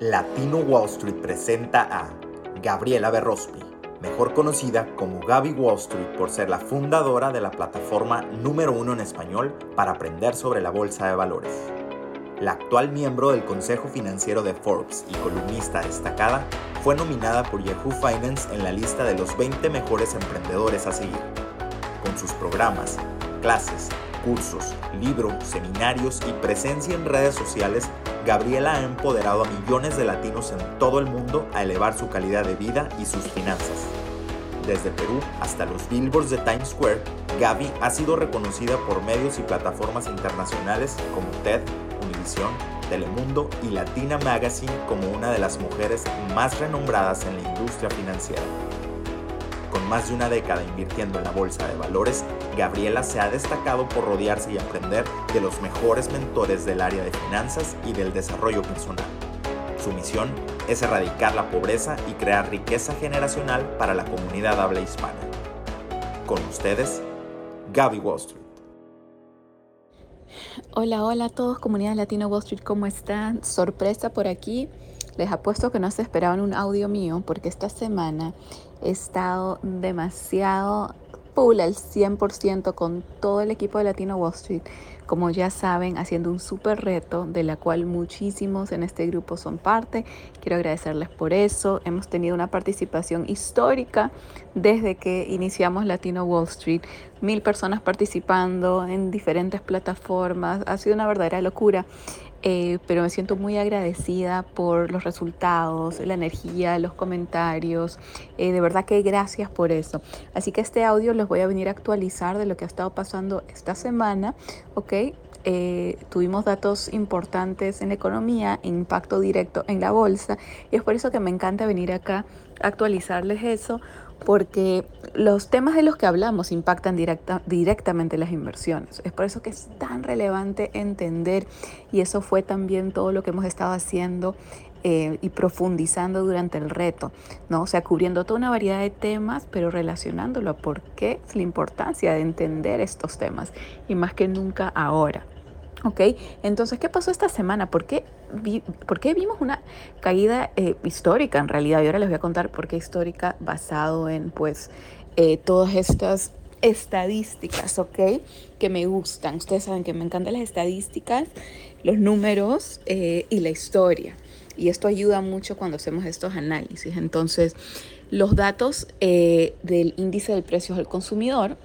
Latino Wall Street presenta a Gabriela Berrospi, mejor conocida como Gaby Wall Street por ser la fundadora de la plataforma número uno en español para aprender sobre la bolsa de valores. La actual miembro del Consejo Financiero de Forbes y columnista destacada, fue nominada por Yahoo Finance en la lista de los 20 mejores emprendedores a seguir. Con sus programas, clases, cursos, libros, seminarios y presencia en redes sociales, Gabriela ha empoderado a millones de latinos en todo el mundo a elevar su calidad de vida y sus finanzas. Desde Perú hasta los billboards de Times Square, Gaby ha sido reconocida por medios y plataformas internacionales como TED, Univision, Telemundo y Latina Magazine como una de las mujeres más renombradas en la industria financiera. Más de una década invirtiendo en la bolsa de valores, Gabriela se ha destacado por rodearse y aprender de los mejores mentores del área de finanzas y del desarrollo personal. Su misión es erradicar la pobreza y crear riqueza generacional para la comunidad habla hispana. Con ustedes, Gaby Wall Street. Hola, hola a todos, comunidad Latino Wall Street, ¿cómo están? Sorpresa por aquí. Les apuesto que no se esperaban un audio mío porque esta semana he estado demasiado full al 100% con todo el equipo de Latino Wall Street. Como ya saben, haciendo un súper reto de la cual muchísimos en este grupo son parte. Quiero agradecerles por eso. Hemos tenido una participación histórica desde que iniciamos Latino Wall Street. Mil personas participando en diferentes plataformas. Ha sido una verdadera locura. Eh, pero me siento muy agradecida por los resultados, la energía, los comentarios. Eh, de verdad que gracias por eso. Así que este audio los voy a venir a actualizar de lo que ha estado pasando esta semana, ¿ok? Eh, tuvimos datos importantes en la economía, impacto directo en la bolsa, y es por eso que me encanta venir acá a actualizarles eso, porque los temas de los que hablamos impactan directa, directamente las inversiones. Es por eso que es tan relevante entender, y eso fue también todo lo que hemos estado haciendo eh, y profundizando durante el reto, ¿no? O sea, cubriendo toda una variedad de temas, pero relacionándolo a por qué es la importancia de entender estos temas, y más que nunca ahora. ¿Ok? Entonces, ¿qué pasó esta semana? ¿Por qué, vimos una caída eh, histórica en realidad? Y ahora les voy a contar por qué histórica basado en, pues, eh, todas estas estadísticas, ¿ok? Que me gustan. Ustedes saben que me encantan las estadísticas, los números eh, y la historia. Y esto ayuda mucho cuando hacemos estos análisis. Entonces, los datos del índice de precios al consumidor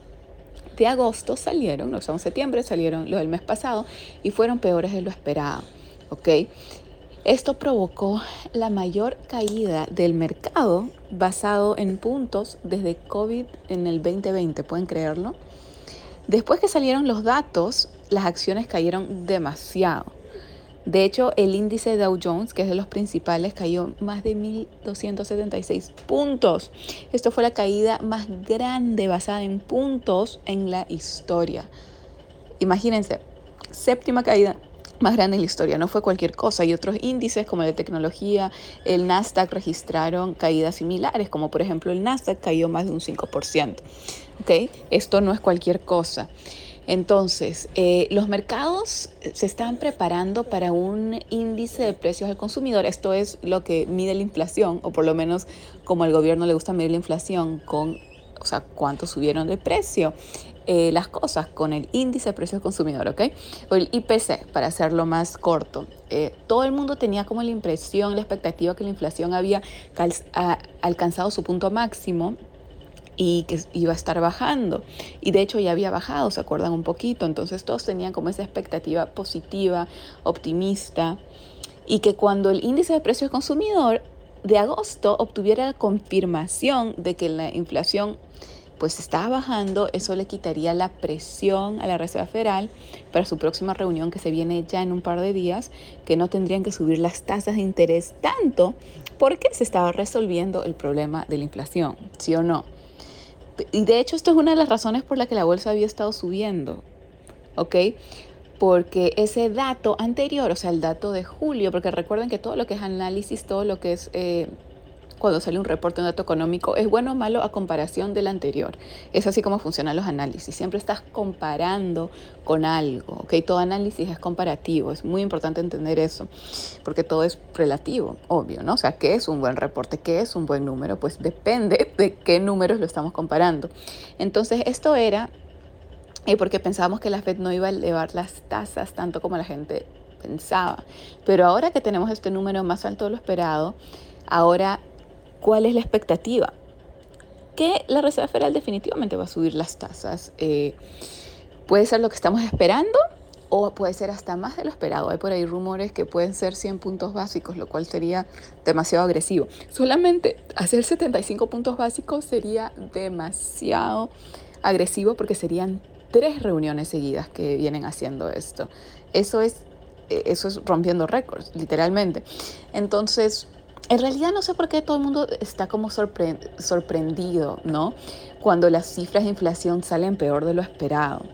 de agosto salieron, no son septiembre, salieron los del mes pasado y fueron peores de lo esperado. ¿Ok? Esto provocó la mayor caída del mercado basado en puntos desde COVID en el 2020, ¿pueden creerlo? Después que salieron los datos, las acciones cayeron demasiado. De hecho, el índice Dow Jones, que es de los principales, cayó más de 1.276 puntos. Esto fue la caída más grande basada en puntos en la historia. Imagínense, séptima caída más grande en la historia, no fue cualquier cosa. Y otros índices como el de tecnología, el Nasdaq registraron caídas similares, como por ejemplo el Nasdaq cayó más de un 5%. ¿Okay? Esto no es cualquier cosa. Entonces, eh, los mercados se están preparando para un índice de precios al consumidor. Esto es lo que mide la inflación, o por lo menos como al gobierno le gusta medir la inflación con, o sea, cuánto subieron de precio. Eh, las cosas con el índice de precios consumidor, ¿ok? O el IPC, para hacerlo más corto. Eh, todo el mundo tenía como la impresión, la expectativa que la inflación había alcanzado su punto máximo y que iba a estar bajando. Y de hecho ya había bajado, ¿se acuerdan un poquito? Entonces todos tenían como esa expectativa positiva, optimista, y que cuando el índice de precios consumidor de agosto obtuviera la confirmación de que la inflación pues estaba bajando, eso le quitaría la presión a la Reserva Federal para su próxima reunión que se viene ya en un par de días, que no tendrían que subir las tasas de interés tanto porque se estaba resolviendo el problema de la inflación, ¿sí o no? Y de hecho esto es una de las razones por la que la bolsa había estado subiendo, ¿ok? Porque ese dato anterior, o sea, el dato de julio, porque recuerden que todo lo que es análisis, todo lo que es eh, cuando sale un reporte, un dato económico, es bueno o malo a comparación del anterior. Es así como funcionan los análisis. Siempre estás comparando con algo, ¿ok? Todo análisis es comparativo, es muy importante entender eso, porque todo es relativo, obvio, ¿no? O sea, ¿qué es un buen reporte? ¿Qué es un buen número? Pues depende de qué números lo estamos comparando. Entonces, esto era eh, porque pensábamos que la Fed no iba a elevar las tasas tanto como la gente pensaba. Pero ahora que tenemos este número más alto de lo esperado, ahora ¿Cuál es la expectativa? Que la Reserva Federal definitivamente va a subir las tasas. Eh, puede ser lo que estamos esperando o puede ser hasta más de lo esperado. Hay por ahí rumores que pueden ser 100 puntos básicos, lo cual sería demasiado agresivo. Solamente hacer 75 puntos básicos sería demasiado agresivo porque serían tres reuniones seguidas que vienen haciendo esto. Eso es, eh, eso es rompiendo récords, literalmente. Entonces, en realidad no sé por qué todo el mundo está como sorprendido, ¿no? Cuando las cifras de inflación salen peor de lo esperado.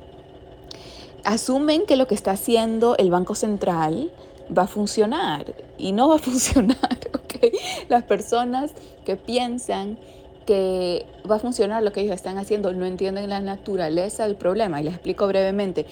Asumen que lo que está haciendo el Banco Central va a funcionar y no va a funcionar, ¿ok? Las personas que piensan va a funcionar lo que ellos están haciendo no entienden la naturaleza del problema y les explico brevemente.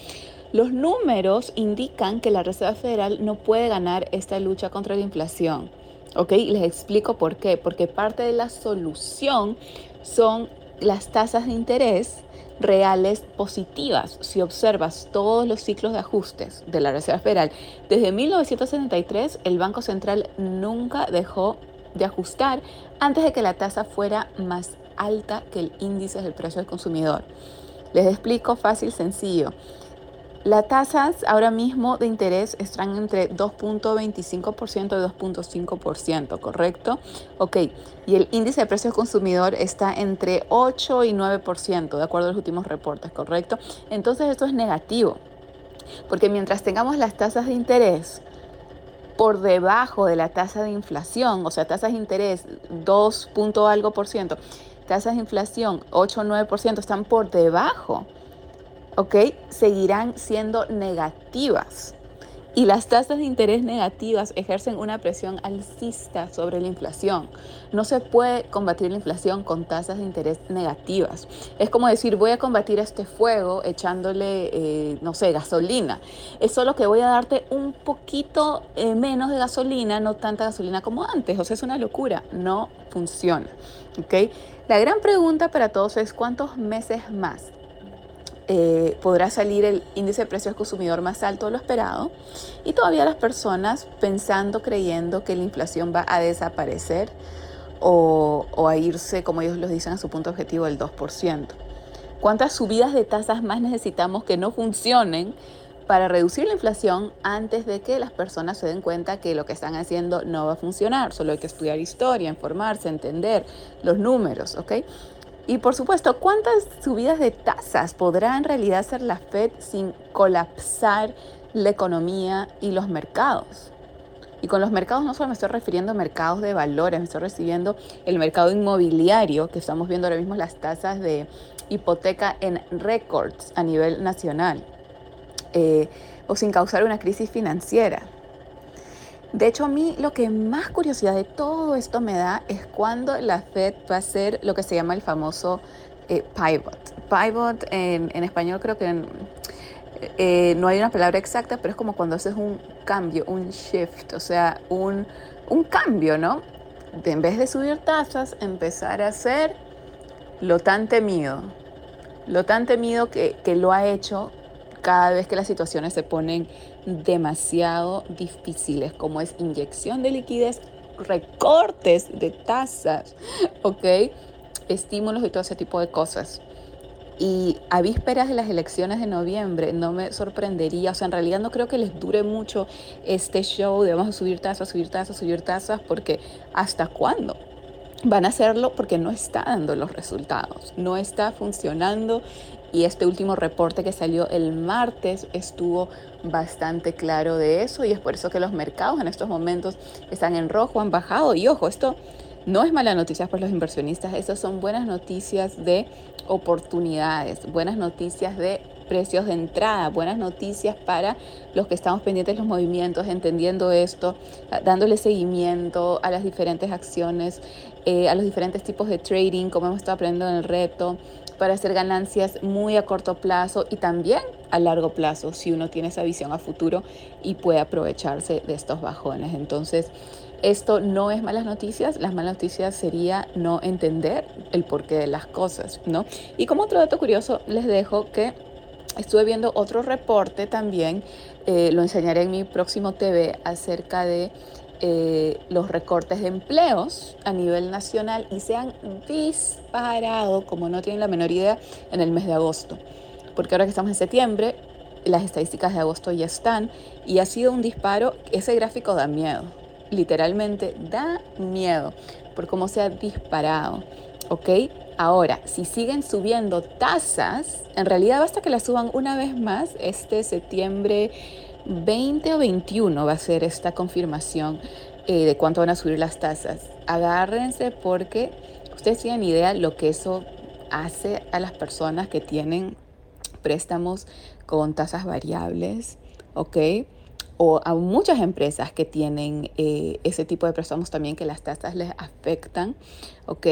Los números indican que la Reserva Federal no puede ganar esta lucha contra la inflación. ¿Ok? Les explico por qué. Porque parte de la solución son las tasas de interés reales positivas. Si observas todos los ciclos de ajustes de la Reserva Federal, desde 1973 el Banco Central nunca dejó de ajustar antes de que la tasa fuera más alta que el índice del precio del consumidor. Les explico fácil, sencillo. Las tasas ahora mismo de interés están entre 2.25% y 2.5%, ¿correcto? Ok, y el índice de precios consumidor está entre 8 y 9%, de acuerdo a los últimos reportes, ¿correcto? Entonces esto es negativo, porque mientras tengamos las tasas de interés por debajo de la tasa de inflación, o sea, tasas de interés 2. algo por ciento, tasas de inflación 8 o 9% están por debajo ¿ok? Seguirán siendo negativas. Y las tasas de interés negativas ejercen una presión alcista sobre la inflación. No se puede combatir la inflación con tasas de interés negativas. Es como decir, voy a combatir este fuego echándole, eh, no sé, gasolina. Es solo que voy a darte un poquito eh, menos de gasolina, no tanta gasolina como antes. O sea, es una locura. No funciona. ¿ok? La gran pregunta para todos es, ¿cuántos meses más eh, podrá salir el índice de precios consumidor más alto de lo esperado y todavía las personas pensando, creyendo que la inflación va a desaparecer o, o a irse, como ellos lo dicen, a su punto objetivo del 2%. ¿Cuántas subidas de tasas más necesitamos que no funcionen para reducir la inflación antes de que las personas se den cuenta que lo que están haciendo no va a funcionar? Solo hay que estudiar historia, informarse, entender los números, ¿ok? Y por supuesto, ¿cuántas subidas de tasas podrá en realidad hacer la Fed sin colapsar la economía y los mercados? Y con los mercados no solo me estoy refiriendo a mercados de valores, me estoy refiriendo el mercado inmobiliario, que estamos viendo ahora mismo las tasas de hipoteca en récords a nivel nacional, eh, o sin causar una crisis financiera. De hecho, a mí lo que más curiosidad de todo esto me da es cuando la Fed va a hacer lo que se llama el famoso eh, pivot. Pivot en, español creo que eh, no hay una palabra exacta, pero es como cuando haces un cambio, un shift, o sea, un, cambio, ¿no? De, en vez de subir tasas, empezar a hacer lo tan temido, lo tan temido que, que lo ha hecho cada vez que las situaciones se ponen demasiado difíciles, como es inyección de liquidez, recortes de tasas, ¿ok? Estímulos y todo ese tipo de cosas. Y a vísperas de las elecciones de noviembre no me sorprendería, o sea, en realidad no creo que les dure mucho este show de vamos a subir tasas, subir tasas, subir tasas, porque ¿hasta cuándo? Van a hacerlo porque no está dando los resultados, no está funcionando y este último reporte que salió el martes estuvo bastante claro de eso y es por eso que los mercados en estos momentos están en rojo, han bajado y ojo, esto no es mala noticia para los inversionistas, estas son buenas noticias de oportunidades, buenas noticias de precios de entrada. Buenas noticias para los que estamos pendientes de los movimientos, entendiendo esto, dándole seguimiento a las diferentes acciones, eh, a los diferentes tipos de trading, como hemos estado aprendiendo en el reto, para hacer ganancias muy a corto plazo y también a largo plazo, si uno tiene esa visión a futuro y puede aprovecharse de estos bajones. Entonces, esto no es malas noticias, las malas noticias sería no entender el porqué de las cosas, ¿no? Y como otro dato curioso, les dejo que estuve viendo otro reporte también, eh, lo enseñaré en mi próximo TV acerca de eh, los recortes de empleos a nivel nacional y se han disparado, como no tienen la menor idea, en el mes de agosto. Porque ahora que estamos en septiembre, las estadísticas de agosto ya están y ha sido un disparo, ese gráfico da miedo literalmente da miedo por cómo se ha disparado. ¿Ok? Ahora, si siguen subiendo tasas, en realidad basta que las suban una vez más. Este septiembre 20 o 21 va a ser esta confirmación eh, de cuánto van a subir las tasas. Agárrense porque ustedes tienen idea lo que eso hace a las personas que tienen préstamos con tasas variables, ¿ok? o a muchas empresas que tienen eh, ese tipo de préstamos también que las tasas les afectan, ¿ok?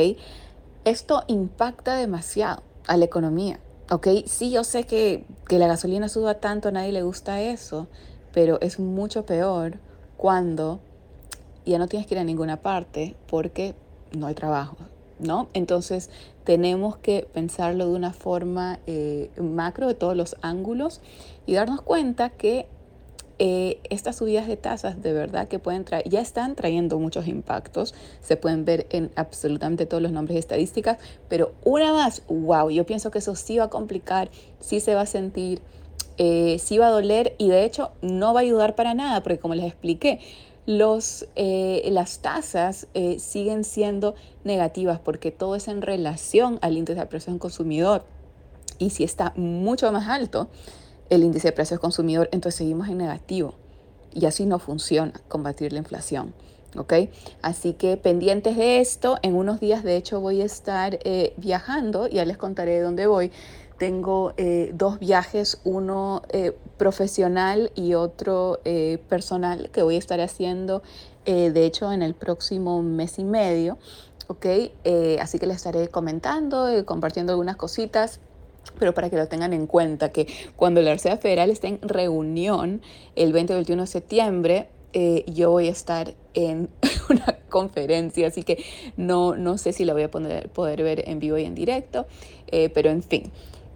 Esto impacta demasiado a la economía, ¿ok? Sí, yo sé que, que la gasolina suba tanto, a nadie le gusta eso, pero es mucho peor cuando ya no tienes que ir a ninguna parte porque no hay trabajo, ¿no? Entonces tenemos que pensarlo de una forma eh, macro de todos los ángulos y darnos cuenta que eh, estas subidas de tasas de verdad que pueden traer, ya están trayendo muchos impactos, se pueden ver en absolutamente todos los nombres y estadísticas, pero una más, wow, yo pienso que eso sí va a complicar, sí se va a sentir, eh, sí va a doler y de hecho no va a ayudar para nada, porque como les expliqué, los, eh, las tasas siguen siendo negativas porque todo es en relación al índice de presión consumidor. Y si está mucho más alto, el índice de precios consumidor, entonces seguimos en negativo. Y así no funciona combatir la inflación. ¿ok? Así que pendientes de esto, en unos días de hecho voy a estar eh, viajando, ya les contaré dónde voy. Tengo eh, dos viajes, uno eh, profesional y otro personal que voy a estar haciendo, de hecho, en el próximo mes y medio. ¿ok? así que les estaré comentando y compartiendo algunas cositas pero para que lo tengan en cuenta, que cuando la Reserva Federal esté en reunión el 20 o 21 de septiembre, eh, yo voy a estar en una conferencia, así que no, no sé si la voy a poder, poder ver en vivo y en directo, eh, pero en fin.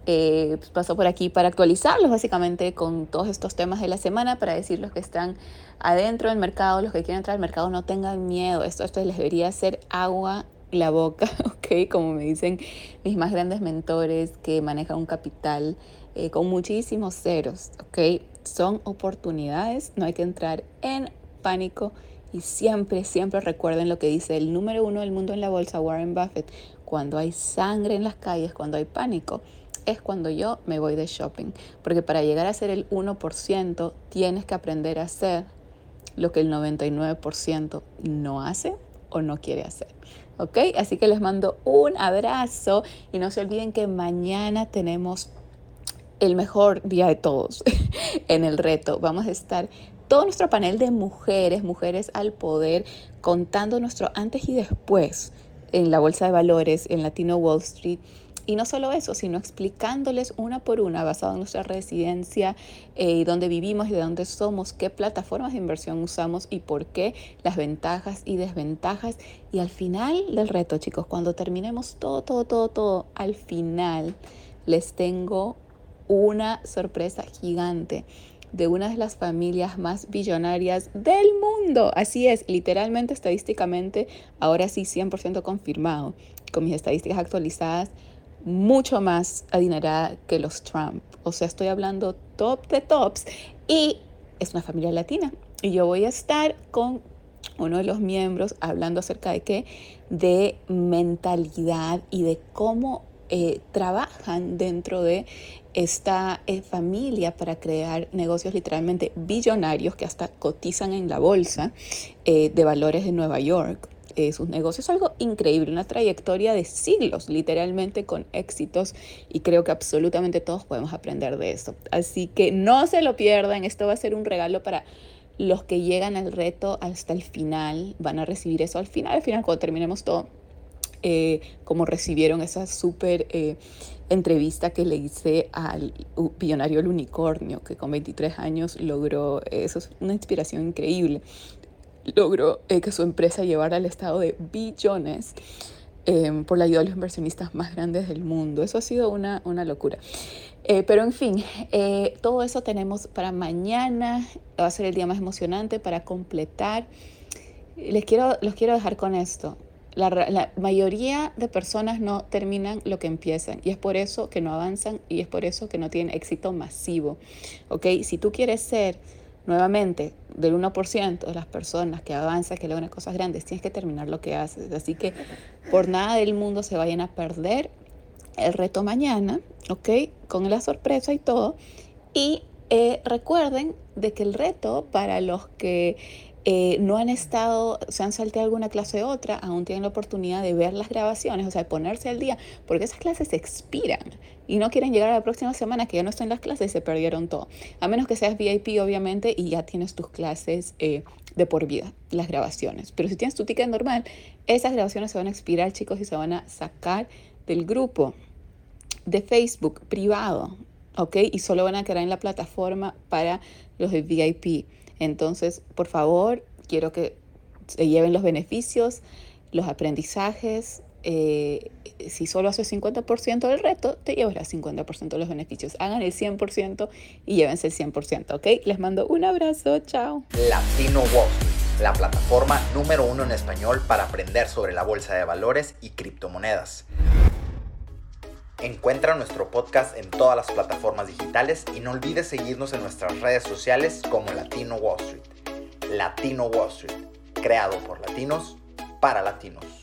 Eh, pues paso por aquí para actualizarlos básicamente con todos estos temas de la semana para decir los que están adentro del mercado, los que quieren entrar al mercado, no tengan miedo, esto, esto les debería hacer agua la boca, ¿ok? Como me dicen mis más grandes mentores que manejan un capital eh, con muchísimos ceros, ¿ok? Son oportunidades, no hay que entrar en pánico y siempre, siempre recuerden lo que dice el número uno del mundo en la bolsa, Warren Buffett, cuando hay sangre en las calles, cuando hay pánico, es cuando yo me voy de shopping. Porque para llegar a ser el 1%, tienes que aprender a hacer lo que el 99% no hace o no quiere hacer. ¿Ok? Así que les mando un abrazo y no se olviden que mañana tenemos el mejor día de todos en el reto. Vamos a estar todo nuestro panel de mujeres, mujeres al poder, contando nuestro antes y después en la Bolsa de Valores, en Latino Wall Street y no solo eso, sino explicándoles una por una, basado en nuestra residencia eh, dónde vivimos y de dónde somos, qué plataformas de inversión usamos y por qué, las ventajas y desventajas. Y al final del reto, chicos, cuando terminemos todo, todo, todo, todo, al final les tengo una sorpresa gigante de una de las familias más billonarias del mundo. Así es, literalmente, estadísticamente, ahora sí 100% confirmado, con mis estadísticas actualizadas mucho más adinerada que los Trump. O sea, estoy hablando top de tops y es una familia latina. Y yo voy a estar con uno de los miembros hablando acerca de qué, de mentalidad y de cómo eh, trabajan dentro de esta eh, familia para crear negocios literalmente billonarios que hasta cotizan en la bolsa eh, de valores de Nueva York. Eh, sus negocios. Algo increíble, una trayectoria de siglos, literalmente con éxitos y creo que absolutamente todos podemos aprender de eso. Así que no se lo pierdan, esto va a ser un regalo para los que llegan al reto hasta el final, van a recibir eso al final, al final cuando terminemos todo eh, como recibieron esa súper eh, entrevista que le hice al billonario El Unicornio, que con 23 años logró, eso es una inspiración increíble, logró eh, que su empresa llevara al estado de billones. por la ayuda de los inversionistas más grandes del mundo. Eso ha sido una, una locura. pero en fin, todo eso tenemos para mañana. Va a ser el día más emocionante para completar. Les quiero, los quiero dejar con esto. La, mayoría de personas no terminan lo que empiezan y es por eso que no avanzan y es por eso que no tienen éxito masivo. ¿ok? Si tú quieres ser nuevamente del 1% de las personas que avanzan, que logran cosas grandes, tienes que terminar lo que haces. Así que por nada del mundo se vayan a perder el reto mañana, ¿ok? Con la sorpresa y todo. Y eh, recuerden de que el reto para los que eh, no han estado, se han salteado alguna clase u otra, aún tienen la oportunidad de ver las grabaciones, o sea, de ponerse al día, porque esas clases se expiran y no quieren llegar a la próxima semana que ya no están las clases y se perdieron todo. A menos que seas VIP, obviamente, y ya tienes tus clases eh, de por vida, las grabaciones. Pero si tienes tu ticket normal, esas grabaciones se van a expirar, chicos, y se van a sacar del grupo de Facebook privado, ¿ok? Y solo van a quedar en la plataforma para los de VIP. Entonces, por favor, quiero que se lleven los beneficios, los aprendizajes. Eh, si solo haces 50% del reto, te llevarás 50% de los beneficios. Hagan el 100% y llévense el 100%, ¿ok? Les mando un abrazo, chao. Latino Wall la plataforma número uno en español para aprender sobre la bolsa de valores y criptomonedas. Encuentra nuestro podcast en todas las plataformas digitales y no olvides seguirnos en nuestras redes sociales como Latino Wall Street. Latino Wall Street, creado por latinos para latinos.